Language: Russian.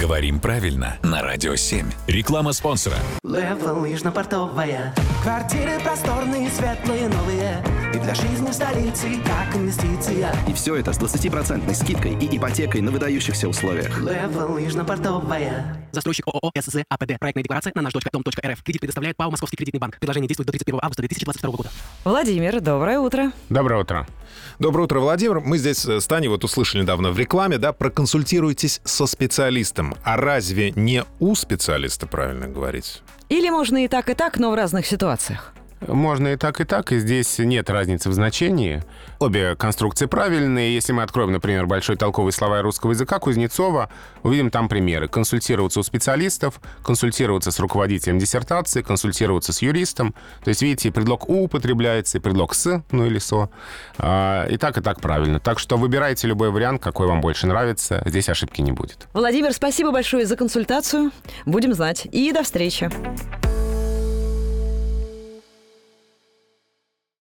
Говорим правильно на Радио 7. Реклама спонсора. Левел лыжно-портовая. Квартиры просторные, светлые, новые. И для жизни в столице, как инвестиция. И все это с 20% скидкой и ипотекой на выдающихся условиях. Левел лыжно-портовая. Застройщик ООО СЗ АПД. Проектная декларация на наш дом.рф. Кредит предоставляет ПАО Московский кредитный банк. Предложение действует до 31 августа 2022 года. Владимир, доброе утро. Доброе утро. Доброе утро, Владимир. Мы здесь с Таней вот услышали недавно в рекламе, да, проконсультируйтесь со специалистом. А разве не у специалиста правильно говорить? Или можно и так, и так, но в разных ситуациях? Можно и так, и так, и здесь нет разницы в значении. Обе конструкции правильные. Если мы откроем, например, большой толковый словарь русского языка Кузнецова, увидим там примеры. Консультироваться у специалистов, консультироваться с руководителем диссертации, консультироваться с юристом. То есть, видите, предлог «у» употребляется, и предлог «с», ну или «со». А, И так, и так правильно. Так что выбирайте любой вариант, какой вам больше нравится. Здесь ошибки не будет. Владимир, спасибо большое за консультацию. Будем знать. И до встречи.